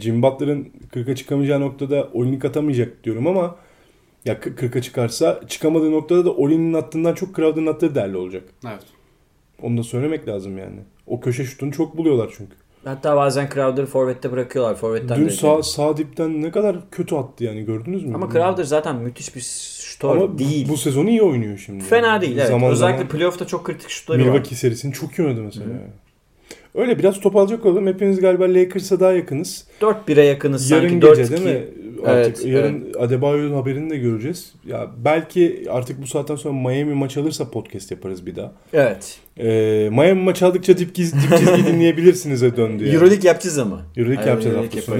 Jim Butler'ın 40'a çıkamayacağı noktada Olinik atamayacak diyorum ama ya 40'a çıkarsa çıkamadığı noktada da Olinik'in attığından çok Crowder'ın attığı değerli olacak. Evet. Onu da söylemek lazım yani. O köşe şutunu çok buluyorlar çünkü. Hatta bazen Crowder'ı forvette bırakıyorlar. Forvetten Dün sağ, sağ dipten ne kadar kötü attı yani gördünüz mü? Ama Crowder zaten müthiş bir şutör Ama değil. bu sezonu iyi oynuyor şimdi. Fena değil evet. Zaman Özellikle zaman playoff'ta çok kritik şutları var. Milwaukee serisini çok iyi oynadı mesela. Öyle biraz top alacak olalım. Hepiniz galiba Lakers'a daha yakınız. 4-1'e yakınız Yarın sanki. gece 4-2. değil mi? Artık Evet, yarın Adebayo'nun haberini de göreceğiz. Ya belki artık bu saatten sonra Miami maç alırsa podcast yaparız bir daha. Evet. Ee, Miami maç aldıkça dip, giz, dip çizgi dinleyebilirsiniz döndü yani. Euroleague yapacağız ama. Euroleague yapacağız hafta sonu.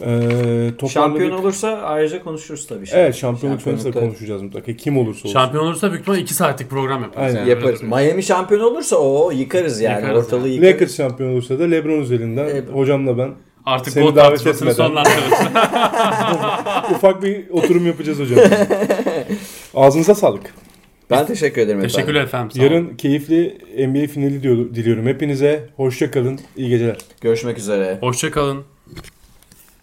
Ee, toparladık. Şampiyon olursa ayrıca konuşuruz tabii. şimdi. Evet şampiyonluk sonrası da Şampiyonlukta konuşacağız mutlaka. Kim olursa olsun. Şampiyon olursa büyük ihtimalle 2 saatlik program yaparız. Aynen. Yani. Yaparız. Miami şampiyon olursa o yıkarız yani. Yıkarız Ortalığı yani. yıkarız. Lakers şampiyon olursa da LeBron üzerinden Evet. hocamla ben Artık Seni davet tartışmasını etmeden. sonlandırırız. ufak bir oturum yapacağız hocam. Ağzınıza sağlık. Ben teşekkür ederim efendim. Teşekkürler efendim. sağ olun. Yarın keyifli NBA finali diyor- diliyorum hepinize. Hoşça kalın. İyi geceler. Görüşmek üzere. Hoşça kalın.